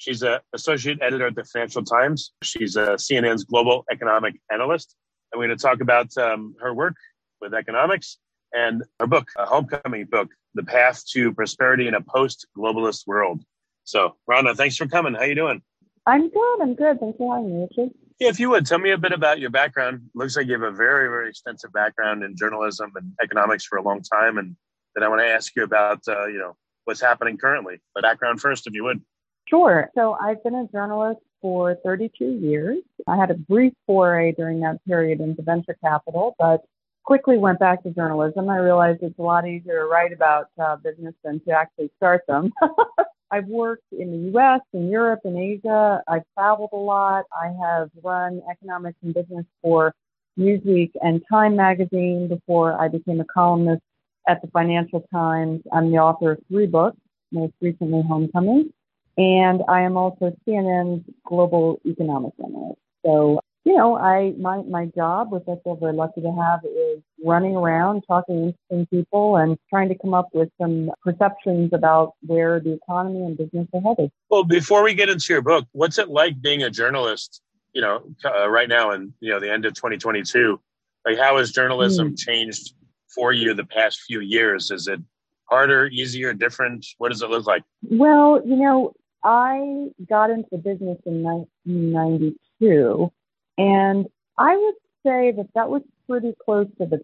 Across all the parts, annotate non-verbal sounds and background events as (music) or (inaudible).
She's an associate editor at the Financial Times. She's a CNN's global economic analyst. And we're going to talk about um, her work with economics and her book, a homecoming book, The Path to Prosperity in a Post-Globalist World. So, Rana, thanks for coming. How you doing? I'm good. I'm good. Thanks for having me, Richard. Yeah, if you would tell me a bit about your background. Looks like you have a very, very extensive background in journalism and economics for a long time, and then I want to ask you about, uh, you know, what's happening currently. But background first, if you would. Sure. So I've been a journalist for 32 years. I had a brief foray during that period into venture capital, but quickly went back to journalism. I realized it's a lot easier to write about uh, business than to actually start them. (laughs) I've worked in the US, in Europe, in Asia. I've traveled a lot. I have run economics and business for Newsweek and Time magazine before I became a columnist at the Financial Times. I'm the author of three books, most recently Homecoming and I am also CNN's global economics analyst. So, you know, I my my job, which I feel very lucky to have, is running around talking to interesting people and trying to come up with some perceptions about where the economy and business are headed. Well, before we get into your book, what's it like being a journalist? You know, uh, right now, in you know the end of 2022, like how has journalism mm. changed for you the past few years? Is it harder, easier, different? What does it look like? Well, you know, I got into the business in 1992, and I would say that that was pretty close to the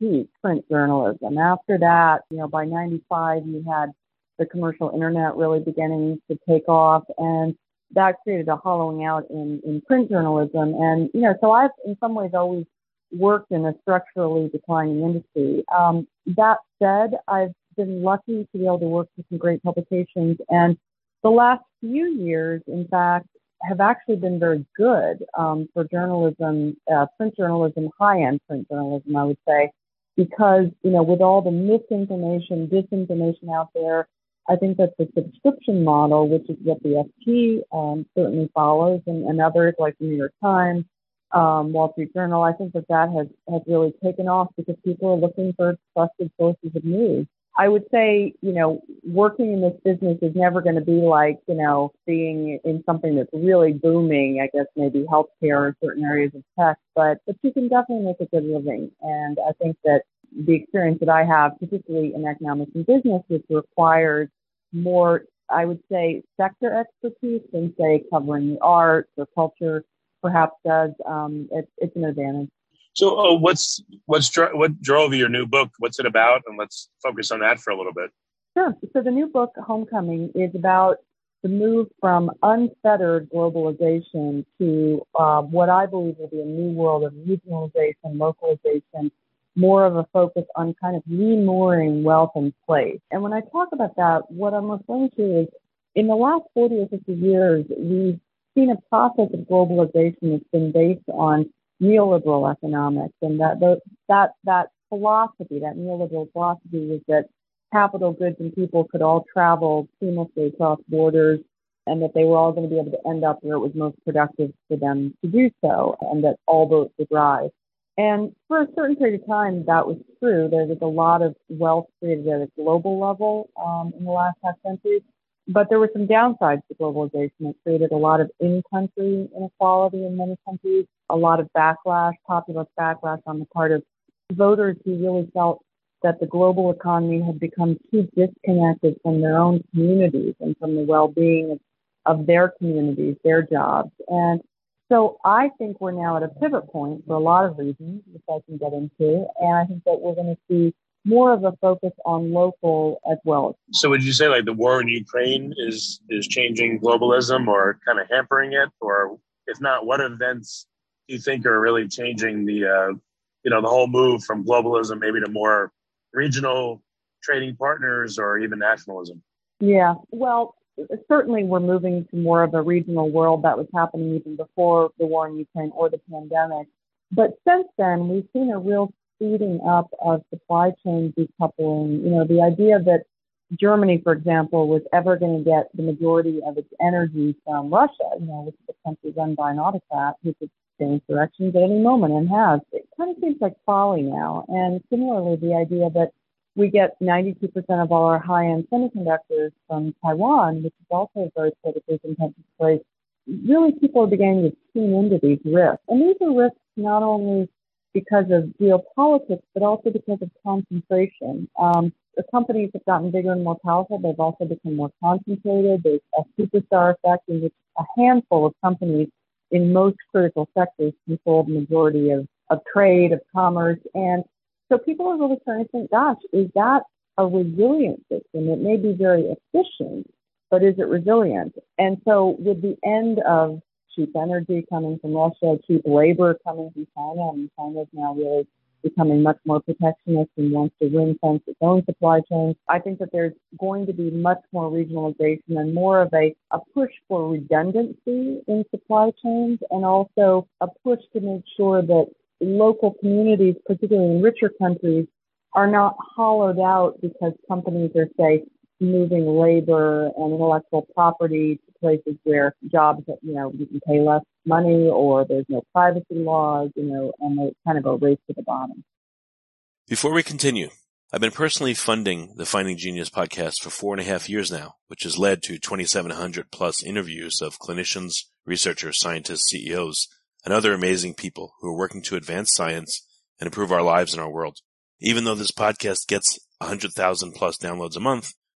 peak print journalism. After that, you know, by 95, you had the commercial internet really beginning to take off, and that created a hollowing out in, in print journalism. And, you know, so I've in some ways always worked in a structurally declining industry. Um, that said, I've been lucky to be able to work with some great publications and the last few years, in fact, have actually been very good um, for journalism, uh, print journalism, high-end print journalism, I would say, because you know, with all the misinformation, disinformation out there, I think that the subscription model, which is what the FT um, certainly follows, and, and, others like the New York Times, um, Wall Street Journal, I think that that has has really taken off because people are looking for trusted sources of news. I would say, you know, working in this business is never going to be like, you know, being in something that's really booming. I guess maybe healthcare or certain areas of tech, but but you can definitely make a good living. And I think that the experience that I have, particularly in economics and business, which requires more, I would say, sector expertise than say covering the arts or culture, perhaps does. Um, it, it's an advantage. So, uh, what's what's what drove your new book? What's it about? And let's focus on that for a little bit. Sure. So, the new book, Homecoming, is about the move from unfettered globalization to uh, what I believe will be a new world of regionalization, localization, more of a focus on kind of remooring wealth in place. And when I talk about that, what I'm referring to is in the last 40 or 50 years, we've seen a process of globalization that's been based on neoliberal economics, and that that that philosophy, that neoliberal philosophy, was that capital goods and people could all travel seamlessly across borders, and that they were all going to be able to end up where it was most productive for them to do so, and that all boats would rise. And for a certain period of time, that was true. There was a lot of wealth created at a global level um, in the last half century. But there were some downsides to globalization. It created a lot of in-country inequality in many countries, a lot of backlash, populist backlash on the part of voters who really felt that the global economy had become too disconnected from their own communities and from the well-being of, of their communities, their jobs. And so I think we're now at a pivot point for a lot of reasons, which I can get into. And I think that we're going to see more of a focus on local as well. So would you say like the war in Ukraine is is changing globalism or kind of hampering it or if not, what events do you think are really changing the, uh, you know, the whole move from globalism maybe to more regional trading partners or even nationalism? Yeah, well, certainly we're moving to more of a regional world that was happening even before the war in Ukraine or the pandemic. But since then, we've seen a real speeding up of supply chain decoupling. You know, the idea that Germany, for example, was ever going to get the majority of its energy from Russia, you know, which is a country run by an autocrat who could change directions at any moment and has, it kind of seems like folly now. And similarly, the idea that we get 92% of all our high-end semiconductors from Taiwan, which is also a very politically contentious place. Really, people are beginning to tune into these risks. And these are risks not only because of geopolitics, but also because of concentration. Um, the companies have gotten bigger and more powerful. They've also become more concentrated. There's a superstar effect in which a handful of companies in most critical sectors control the majority of, of trade, of commerce. And so people are really trying to think, gosh, is that a resilient system? It may be very efficient, but is it resilient? And so with the end of cheap energy coming from Russia, cheap labor coming from China, and China is now really becoming much more protectionist and wants to ring fence its own supply chain. I think that there's going to be much more regionalization and more of a, a push for redundancy in supply chains and also a push to make sure that local communities, particularly in richer countries, are not hollowed out because companies are, say, moving labor and intellectual property to places where jobs, you know, you can pay less money or there's no privacy laws, you know, and they kind of a race to the bottom. Before we continue, I've been personally funding the Finding Genius podcast for four and a half years now, which has led to 2,700 plus interviews of clinicians, researchers, scientists, CEOs, and other amazing people who are working to advance science and improve our lives and our world. Even though this podcast gets 100,000 plus downloads a month,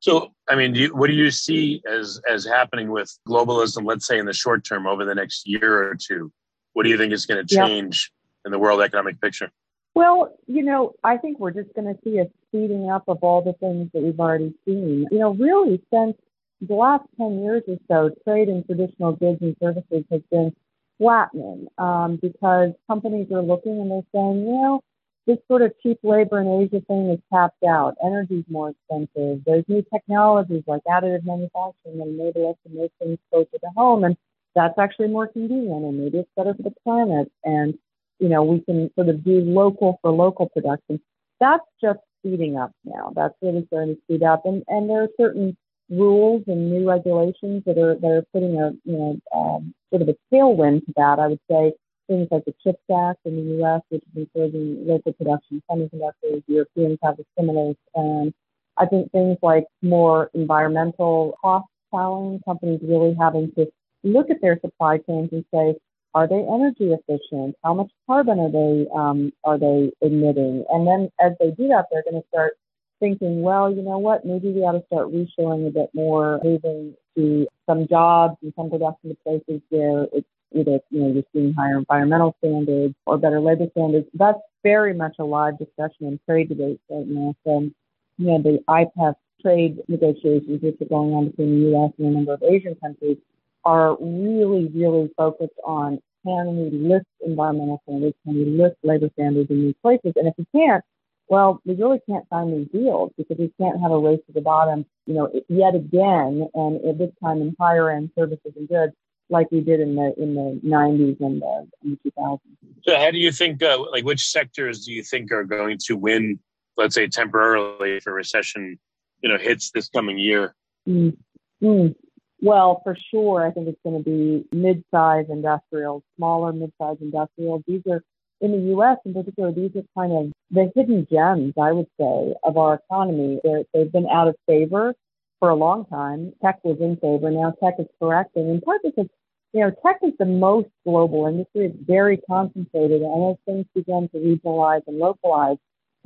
So, I mean, do you, what do you see as as happening with globalism? Let's say in the short term, over the next year or two, what do you think is going to change in the world economic picture? Well, you know, I think we're just going to see a speeding up of all the things that we've already seen. You know, really since the last 10 years or so, trade in traditional goods and services has been flattening um, because companies are looking and they're saying, you know, this sort of cheap labor in Asia thing is tapped out. Energy is more expensive. There's new technologies like additive manufacturing that enable us to make things closer to home. And that's actually more convenient and maybe it's better for the planet. And, you know, we can sort of do local for local production. That's just speeding up now. That's really starting to speed up. And, and there are certain rules and new regulations that are, that are putting a, you know, um, sort of a tailwind to that. I would say things like the CHIPS Act in the U.S., which is encouraging local production semiconductors. Europeans have a similar plan. I think things like more environmental cost challenge, companies really having to look at their supply chains and say, are they energy efficient? How much carbon are they um, are they emitting? And then as they do that, they're going to start thinking, well, you know what? Maybe we ought to start reshoring a bit more, moving to some jobs and some production to places where it's either you know you're seeing higher environmental standards or better labor standards. That's very much a live discussion in trade debates right now. So, you know, the IPEF trade negotiations which are going on between the U.S. and a number of Asian countries are really, really focused on can we lift environmental standards, can we lift labor standards in these places, and if we can't, well, we really can't sign these deals because we can't have a race to the bottom, you know, yet again, and at this time in higher end services and goods, like we did in the in the 90s and the, in the 2000s. So, how do you think, uh, like, which sectors do you think are going to win, let's say, temporarily if a recession, you know, hits this coming year? Mm. Mm. Well, for sure, I think it's going to be mid-sized industrial, smaller mid-sized industrial. These are in the U.S. in particular. These are kind of the hidden gems, I would say, of our economy. They're, they've been out of favor for a long time. Tech was in favor. Now tech is correcting in part because you know, tech is the most global industry. It's very concentrated. And as things begin to regionalize and localize,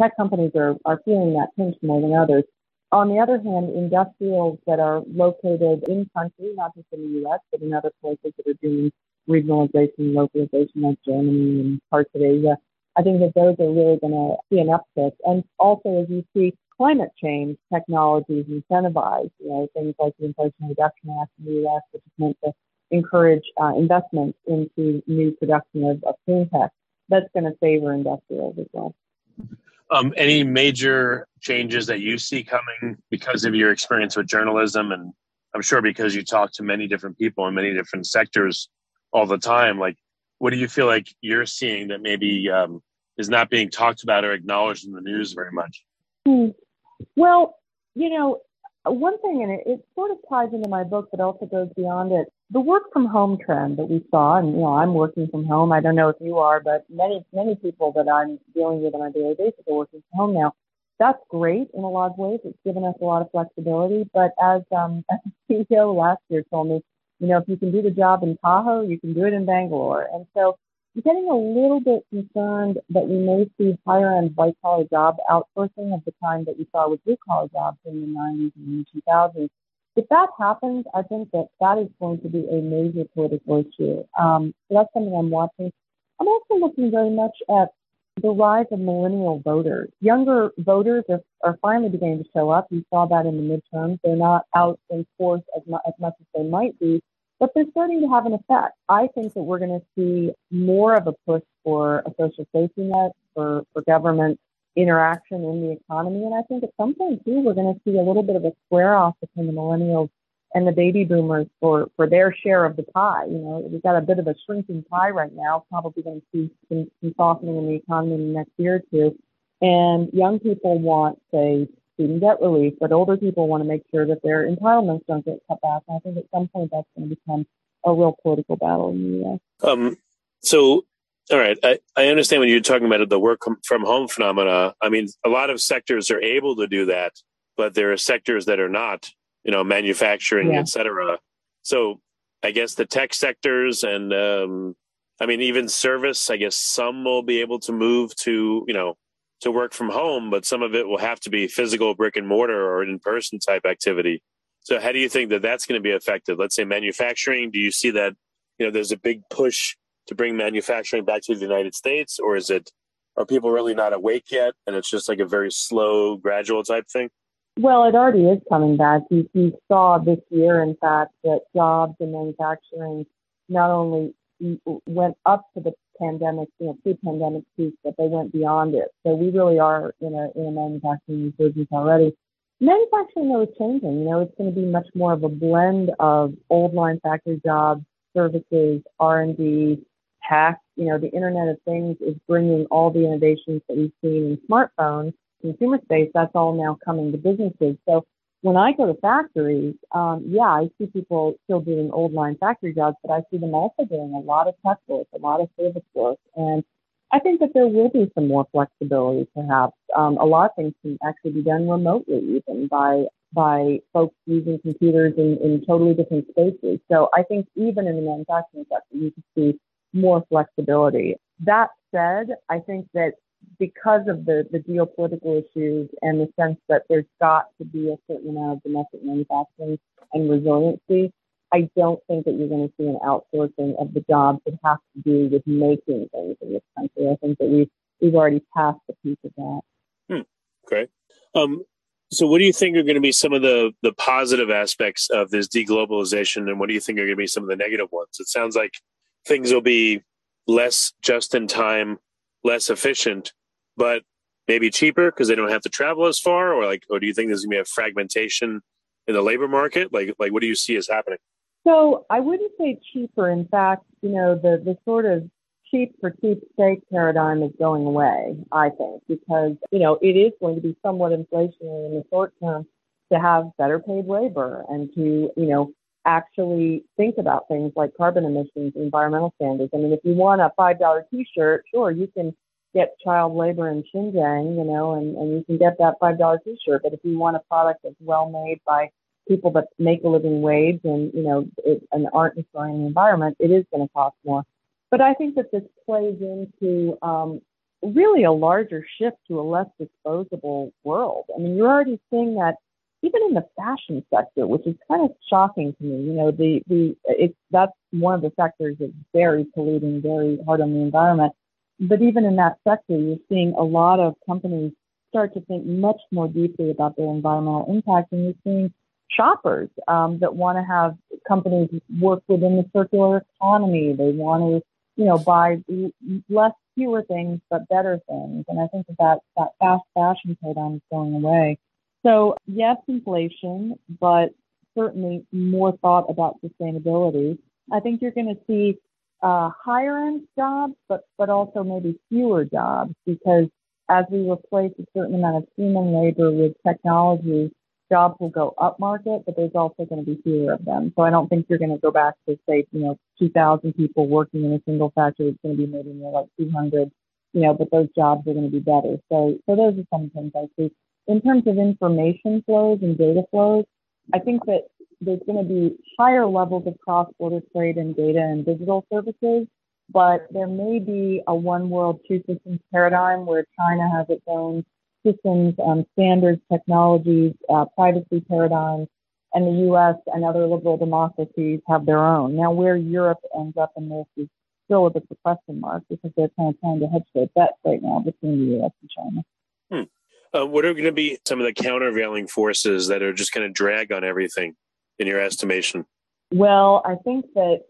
tech companies are, are feeling that pinch more than others. On the other hand, industrials that are located in country, not just in the U.S., but in other places that are doing regionalization, localization, like Germany and parts of Asia, I think that those are really going to see an uptick. And also, as you see climate change technologies incentivized, you know, things like the Inflation Reduction Act in the U.S., which is meant to encourage uh, investment into new production of, of clean tech, that's going to favor industrials as well. Um, any major changes that you see coming because of your experience with journalism, and I'm sure because you talk to many different people in many different sectors all the time. Like, what do you feel like you're seeing that maybe um, is not being talked about or acknowledged in the news very much? Hmm. Well, you know, one thing, and it, it sort of ties into my book, but also goes beyond it the work from home trend that we saw, and you know, I'm working from home. I don't know if you are, but many many people that I'm dealing with on a daily basis are working from home now. That's great in a lot of ways. It's given us a lot of flexibility. But as um, (laughs) as CEO last year told me, you know, if you can do the job in Tahoe, you can do it in Bangalore. And so getting a little bit concerned that we may see higher end white collar job outsourcing of the kind that we saw with blue collar jobs in the 90s and 2000s if that happens, I think that that is going to be a major political issue. Um, so that's something I'm watching. I'm also looking very much at the rise of millennial voters. Younger voters are, are finally beginning to show up. You saw that in the midterms. They're not out in force as, mu- as much as they might be, but they're starting to have an effect. I think that we're going to see more of a push for a social safety net, for, for government interaction in the economy. And I think at some point too, we're going to see a little bit of a square off between the millennials and the baby boomers for, for their share of the pie. You know, we've got a bit of a shrinking pie right now, probably going to see some, some softening in the economy in the next year or two. And young people want, say, student debt relief, but older people want to make sure that their entitlements don't get cut back. And I think at some point that's going to become a real political battle in the U.S. Um, so all right. I, I understand when you're talking about the work from home phenomena. I mean, a lot of sectors are able to do that, but there are sectors that are not, you know, manufacturing, yeah. et cetera. So I guess the tech sectors and, um, I mean, even service, I guess some will be able to move to, you know, to work from home, but some of it will have to be physical brick and mortar or in person type activity. So how do you think that that's going to be affected? Let's say manufacturing. Do you see that, you know, there's a big push to bring manufacturing back to the United States, or is it are people really not awake yet, and it's just like a very slow, gradual type thing? Well, it already is coming back. You, you saw this year, in fact, that jobs in manufacturing not only went up to the pandemic, you know, pre-pandemic peak, but they went beyond it. So we really are in a in a manufacturing resurgence already. Manufacturing though is changing. You know, it's going to be much more of a blend of old line factory jobs, services, R and D, tech, you know, the Internet of Things is bringing all the innovations that we've seen in smartphones, consumer space, that's all now coming to businesses. So when I go to factories, um, yeah, I see people still doing old line factory jobs, but I see them also doing a lot of tech work, a lot of service work. And I think that there will be some more flexibility, perhaps. Um, a lot of things can actually be done remotely, even by by folks using computers in, in totally different spaces. So I think even in the manufacturing sector, you can see more flexibility. That said, I think that because of the, the geopolitical issues and the sense that there's got to be a certain amount of domestic manufacturing and resiliency, I don't think that you're going to see an outsourcing of the jobs that have to do with making things in this country. I think that we've, we've already passed the peak of that. Hmm. Okay. Um, so, what do you think are going to be some of the the positive aspects of this deglobalization, and what do you think are going to be some of the negative ones? It sounds like things will be less just in time, less efficient, but maybe cheaper because they don't have to travel as far? Or like, or do you think there's gonna be a fragmentation in the labor market? Like, like what do you see as happening? So I wouldn't say cheaper. In fact, you know, the the sort of cheap for cheap sake paradigm is going away, I think, because, you know, it is going to be somewhat inflationary in the short term to have better paid labor and to, you know, actually think about things like carbon emissions, environmental standards. I mean, if you want a $5 t-shirt, sure, you can get child labor in Xinjiang, you know, and, and you can get that $5 t-shirt. But if you want a product that's well made by people that make a living wage and, you know, it, and aren't destroying the environment, it is going to cost more. But I think that this plays into um, really a larger shift to a less disposable world. I mean, you're already seeing that even in the fashion sector, which is kind of shocking to me. You know, the the it's that's one of the sectors that's very polluting, very hard on the environment. But even in that sector, you're seeing a lot of companies start to think much more deeply about their environmental impact, and you're seeing shoppers um, that want to have companies work within the circular economy. They want to, you know, buy less, fewer things but better things. And I think that that, that fast fashion paradigm is going away. So yes, inflation, but certainly more thought about sustainability. I think you're going to see uh, higher end jobs, but but also maybe fewer jobs because as we replace a certain amount of human labor with technology, jobs will go up market, but there's also going to be fewer of them. So I don't think you're going to go back to say, you know, 2,000 people working in a single factory. It's going to be maybe more like 200, you know, but those jobs are going to be better. So, so those are some things I see in terms of information flows and data flows, I think that there's going to be higher levels of cross-border trade in data and digital services, but there may be a one world, two systems paradigm where China has its own systems, um, standards, technologies, uh, privacy paradigms, and the U.S. and other liberal democracies have their own. Now, where Europe ends up in this is still a bit of a question mark because they're kind of trying to hedge their bets right now between the U.S. and China. Hmm. Uh, what are going to be some of the countervailing forces that are just going to drag on everything, in your estimation? Well, I think that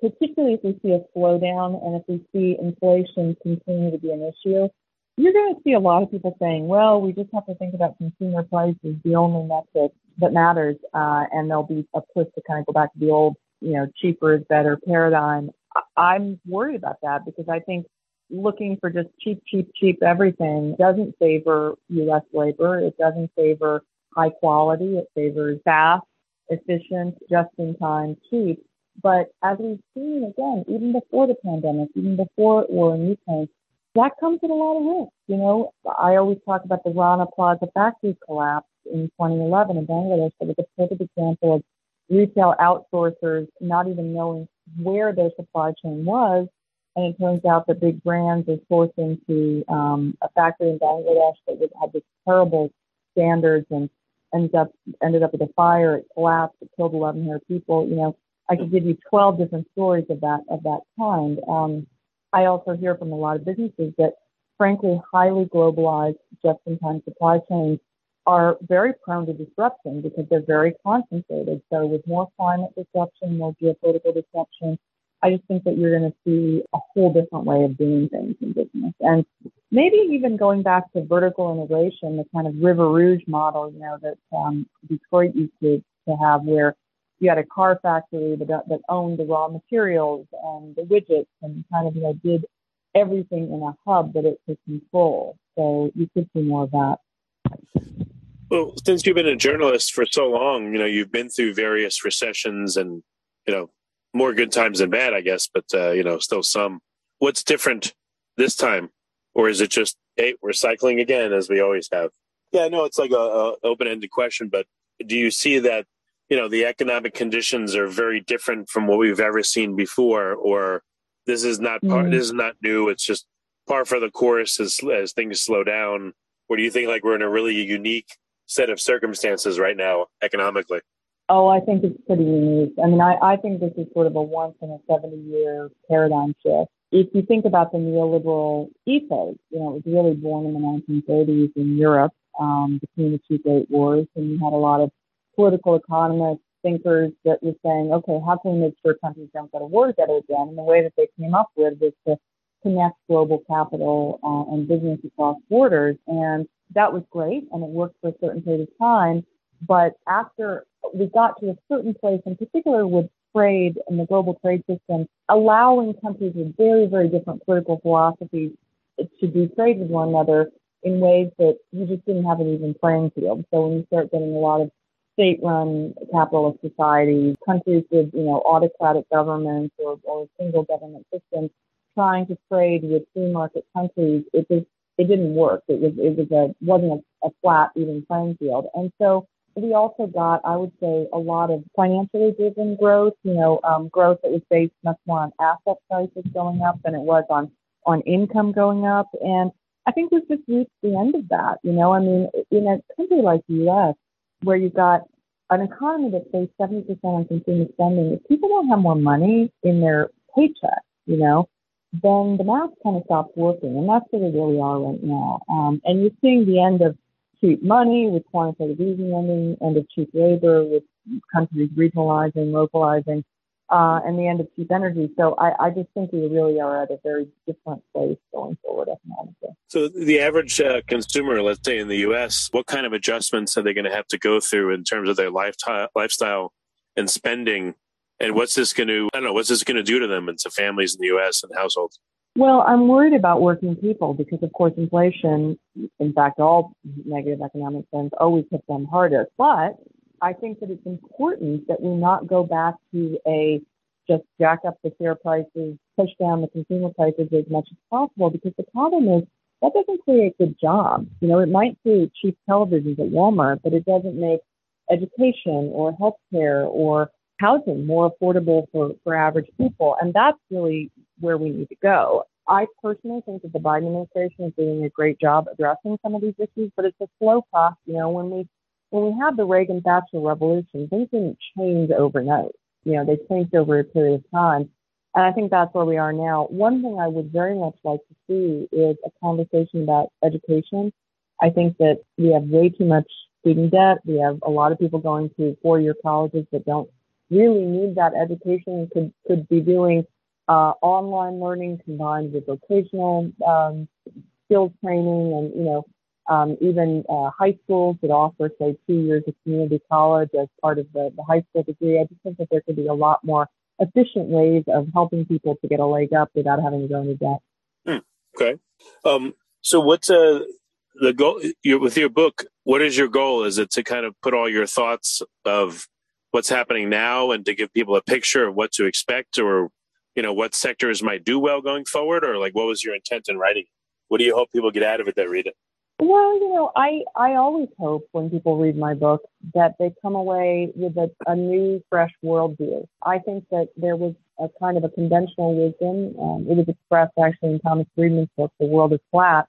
particularly if we see a slowdown and if we see inflation continue to be an issue, you're going to see a lot of people saying, well, we just have to think about consumer prices, the only metric that matters. Uh, and there'll be a push to kind of go back to the old, you know, cheaper is better paradigm. I'm worried about that because I think looking for just cheap, cheap, cheap everything doesn't favor U.S. labor. It doesn't favor high quality. It favors fast, efficient, just in time, cheap. But as we've seen again, even before the pandemic, even before war in Ukraine, that comes with a lot of risk. You know, I always talk about the Rana Plaza factory collapse in 2011 in Bangladesh. It was a perfect example of retail outsourcers not even knowing where their supply chain was and it turns out that big brands are sourcing to um, a factory in Bangladesh that had this terrible standards and ended up ended up with a fire. It collapsed. It killed 1,100 people. You know, I could give you 12 different stories of that of that kind. Um, I also hear from a lot of businesses that, frankly, highly globalized just-in-time supply chains are very prone to disruption because they're very concentrated. So with more climate disruption, more geopolitical disruption, I just think that you're going to see a whole different way of doing things in business. And maybe even going back to vertical integration, the kind of River Rouge model, you know, that um, Detroit used to, to have where you had a car factory that, that owned the raw materials and the widgets and kind of, you know, did everything in a hub that it could control. So you could see more of that. Well, since you've been a journalist for so long, you know, you've been through various recessions and, you know, more good times than bad, I guess, but uh, you know, still some. What's different this time, or is it just hey, we're cycling again as we always have? Yeah, I know it's like a, a open-ended question, but do you see that you know the economic conditions are very different from what we've ever seen before, or this is not part, mm. this is not new? It's just par for the course as as things slow down. Or do you think like we're in a really unique set of circumstances right now economically? Oh, I think it's pretty unique. I mean, I, I think this is sort of a once in a 70 year paradigm shift. If you think about the neoliberal ethos, you know, it was really born in the 1930s in Europe um, between the two great wars, and you had a lot of political economists, thinkers that were saying, okay, how can we make sure countries don't go to war together again? And the way that they came up with was to connect global capital uh, and business across borders. And that was great, and it worked for a certain period of time. But after we got to a certain place, in particular with trade and the global trade system, allowing countries with very, very different political philosophies to do trade with one another in ways that you just didn't have an even playing field. So when you start getting a lot of state-run capitalist societies, countries with, you know, autocratic governments or, or single government systems trying to trade with free market countries, it just, it didn't work. It was, it was a, wasn't a, a flat, even playing field. And so we also got, I would say, a lot of financially driven growth, you know, um, growth that was based much more on asset prices going up than it was on, on income going up. And I think we've just reached the end of that. You know, I mean, in a country like the U.S., where you've got an economy that's pays 70% on consumer spending, if people don't have more money in their paycheck, you know, then the math kind of stops working. And that's where we really are right now. Um, and you're seeing the end of cheap money with quantitative easing lending, end of cheap labor with countries regionalizing, localizing, uh, and the end of cheap energy. So I, I, just think we really are at a very different place going forward economically. So the average uh, consumer, let's say in the U.S., what kind of adjustments are they going to have to go through in terms of their lifestyle, lifestyle and spending? And what's this going to, I don't know, what's this going to do to them and to families in the U.S. and households? Well, I'm worried about working people because, of course, inflation, in fact, all negative economic trends always hit them hardest. But I think that it's important that we not go back to a just jack up the share prices, push down the consumer prices as much as possible because the problem is that doesn't create good jobs. You know, it might create cheap televisions at Walmart, but it doesn't make education or healthcare or housing more affordable for, for average people. And that's really where we need to go. I personally think that the Biden administration is doing a great job addressing some of these issues, but it's a slow process. You know, when we when we had the Reagan Thatcher revolution, things didn't change overnight. You know, they changed over a period of time. And I think that's where we are now. One thing I would very much like to see is a conversation about education. I think that we have way too much student debt. We have a lot of people going to four year colleges that don't really need that education, could, could be doing uh, online learning combined with vocational um, skills training and, you know, um, even uh, high schools that offer, say, two years of community college as part of the, the high school degree. I just think that there could be a lot more efficient ways of helping people to get a leg up without having to go into debt. Hmm. Okay. Um, so what's uh, the goal your, with your book? What is your goal? Is it to kind of put all your thoughts of what's happening now and to give people a picture of what to expect or, you know, what sectors might do well going forward? Or like, what was your intent in writing? What do you hope people get out of it that read it? Well, you know, I, I always hope when people read my book that they come away with a, a new, fresh worldview. I think that there was a kind of a conventional wisdom. Um, it was expressed actually in Thomas Friedman's book, The World is Flat,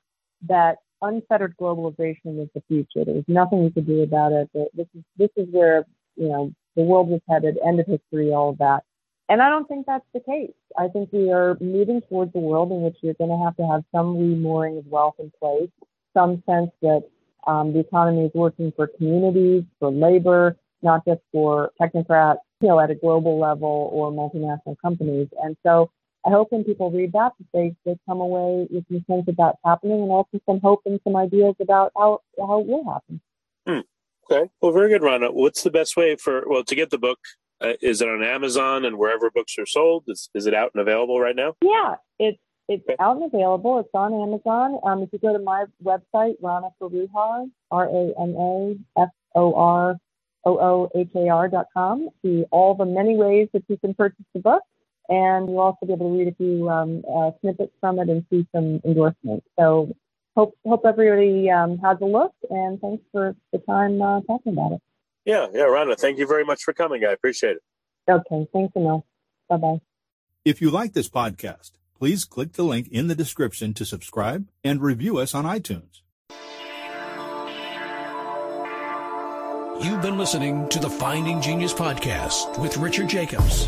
that unfettered globalization was the future. There was nothing we could do about it. This is, this is where, you know, the world was headed, end of history, all of that. And I don't think that's the case. I think we are moving towards a world in which you're going to have to have some remooring of wealth in place some sense that um, the economy is working for communities, for labor, not just for technocrats, you know, at a global level or multinational companies. And so I hope when people read that, that they, they come away with some sense that that's happening and also some hope and some ideas about how, how it will happen. Hmm. Okay. Well, very good, Rana. What's the best way for, well, to get the book? Uh, is it on Amazon and wherever books are sold? Is, is it out and available right now? Yeah, it's it's out and available. It's on Amazon. Um, if you go to my website, Rana Foroohar, R A N A F O R O O H A R dot com, see all the many ways that you can purchase the book. And you'll also be able to read a few um, uh, snippets from it and see some endorsements. So hope hope everybody um, has a look. And thanks for the time uh, talking about it. Yeah, yeah, Rana, thank you very much for coming. I appreciate it. Okay, thanks, Emil. Bye bye. If you like this podcast, please click the link in the description to subscribe and review us on iTunes. You've been listening to the Finding Genius podcast with Richard Jacobs.